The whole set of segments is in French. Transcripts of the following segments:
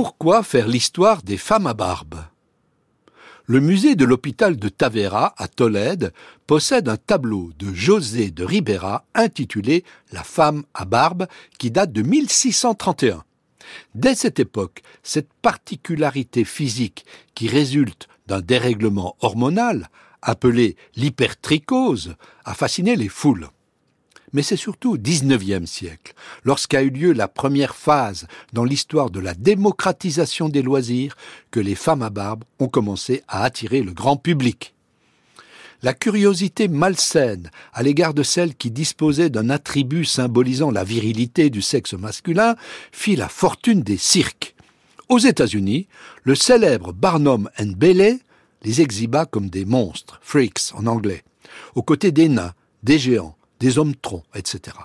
Pourquoi faire l'histoire des femmes à barbe? Le musée de l'hôpital de Tavera, à Tolède, possède un tableau de José de Ribera intitulé La femme à barbe, qui date de 1631. Dès cette époque, cette particularité physique qui résulte d'un dérèglement hormonal, appelé l'hypertrichose, a fasciné les foules. Mais c'est surtout au XIXe siècle, lorsqu'a eu lieu la première phase dans l'histoire de la démocratisation des loisirs, que les femmes à barbe ont commencé à attirer le grand public. La curiosité malsaine à l'égard de celles qui disposaient d'un attribut symbolisant la virilité du sexe masculin fit la fortune des cirques. Aux États-Unis, le célèbre Barnum and Bailey les exhiba comme des monstres, freaks en anglais, aux côtés des nains, des géants, des hommes troncs, etc.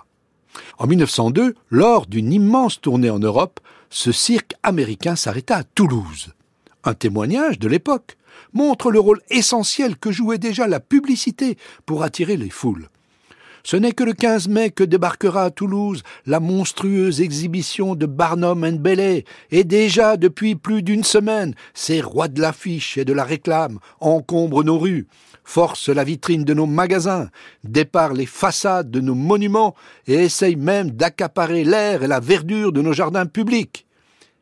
En 1902, lors d'une immense tournée en Europe, ce cirque américain s'arrêta à Toulouse. Un témoignage de l'époque montre le rôle essentiel que jouait déjà la publicité pour attirer les foules. Ce n'est que le 15 mai que débarquera à Toulouse la monstrueuse exhibition de Barnum and Bailey, et déjà depuis plus d'une semaine, ces rois de l'affiche et de la réclame encombrent nos rues, forcent la vitrine de nos magasins, déparent les façades de nos monuments et essayent même d'accaparer l'air et la verdure de nos jardins publics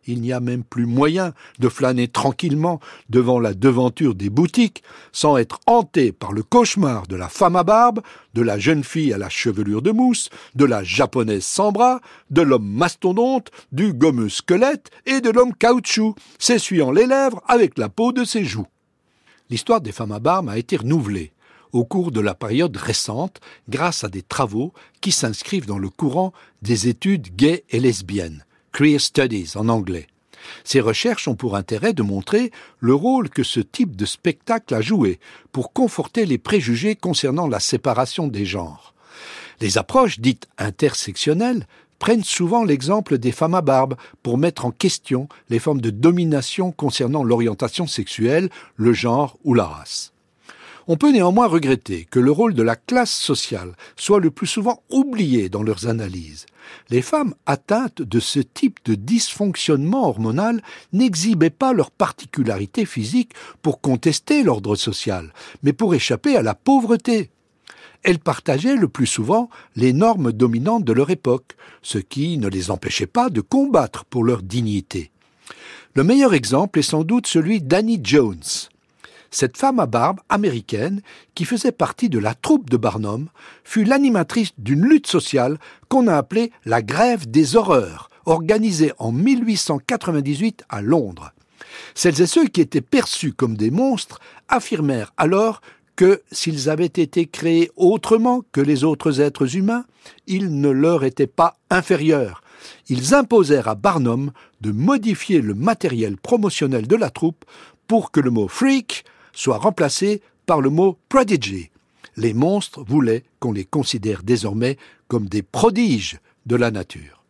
il n'y a même plus moyen de flâner tranquillement devant la devanture des boutiques sans être hanté par le cauchemar de la femme à barbe, de la jeune fille à la chevelure de mousse, de la japonaise sans bras, de l'homme mastodonte, du gommeux squelette et de l'homme caoutchouc, s'essuyant les lèvres avec la peau de ses joues. L'histoire des femmes à barbe a été renouvelée au cours de la période récente grâce à des travaux qui s'inscrivent dans le courant des études gays et lesbiennes Queer Studies en anglais. Ces recherches ont pour intérêt de montrer le rôle que ce type de spectacle a joué pour conforter les préjugés concernant la séparation des genres. Les approches dites intersectionnelles prennent souvent l'exemple des femmes à barbe pour mettre en question les formes de domination concernant l'orientation sexuelle, le genre ou la race. On peut néanmoins regretter que le rôle de la classe sociale soit le plus souvent oublié dans leurs analyses. Les femmes atteintes de ce type de dysfonctionnement hormonal n'exhibaient pas leur particularité physique pour contester l'ordre social, mais pour échapper à la pauvreté. Elles partageaient le plus souvent les normes dominantes de leur époque, ce qui ne les empêchait pas de combattre pour leur dignité. Le meilleur exemple est sans doute celui d'Annie Jones, cette femme à barbe américaine, qui faisait partie de la troupe de Barnum, fut l'animatrice d'une lutte sociale qu'on a appelée la grève des horreurs, organisée en 1898 à Londres. Celles et ceux qui étaient perçus comme des monstres affirmèrent alors que s'ils avaient été créés autrement que les autres êtres humains, ils ne leur étaient pas inférieurs. Ils imposèrent à Barnum de modifier le matériel promotionnel de la troupe pour que le mot freak soit remplacé par le mot prodigy. Les monstres voulaient qu'on les considère désormais comme des prodiges de la nature.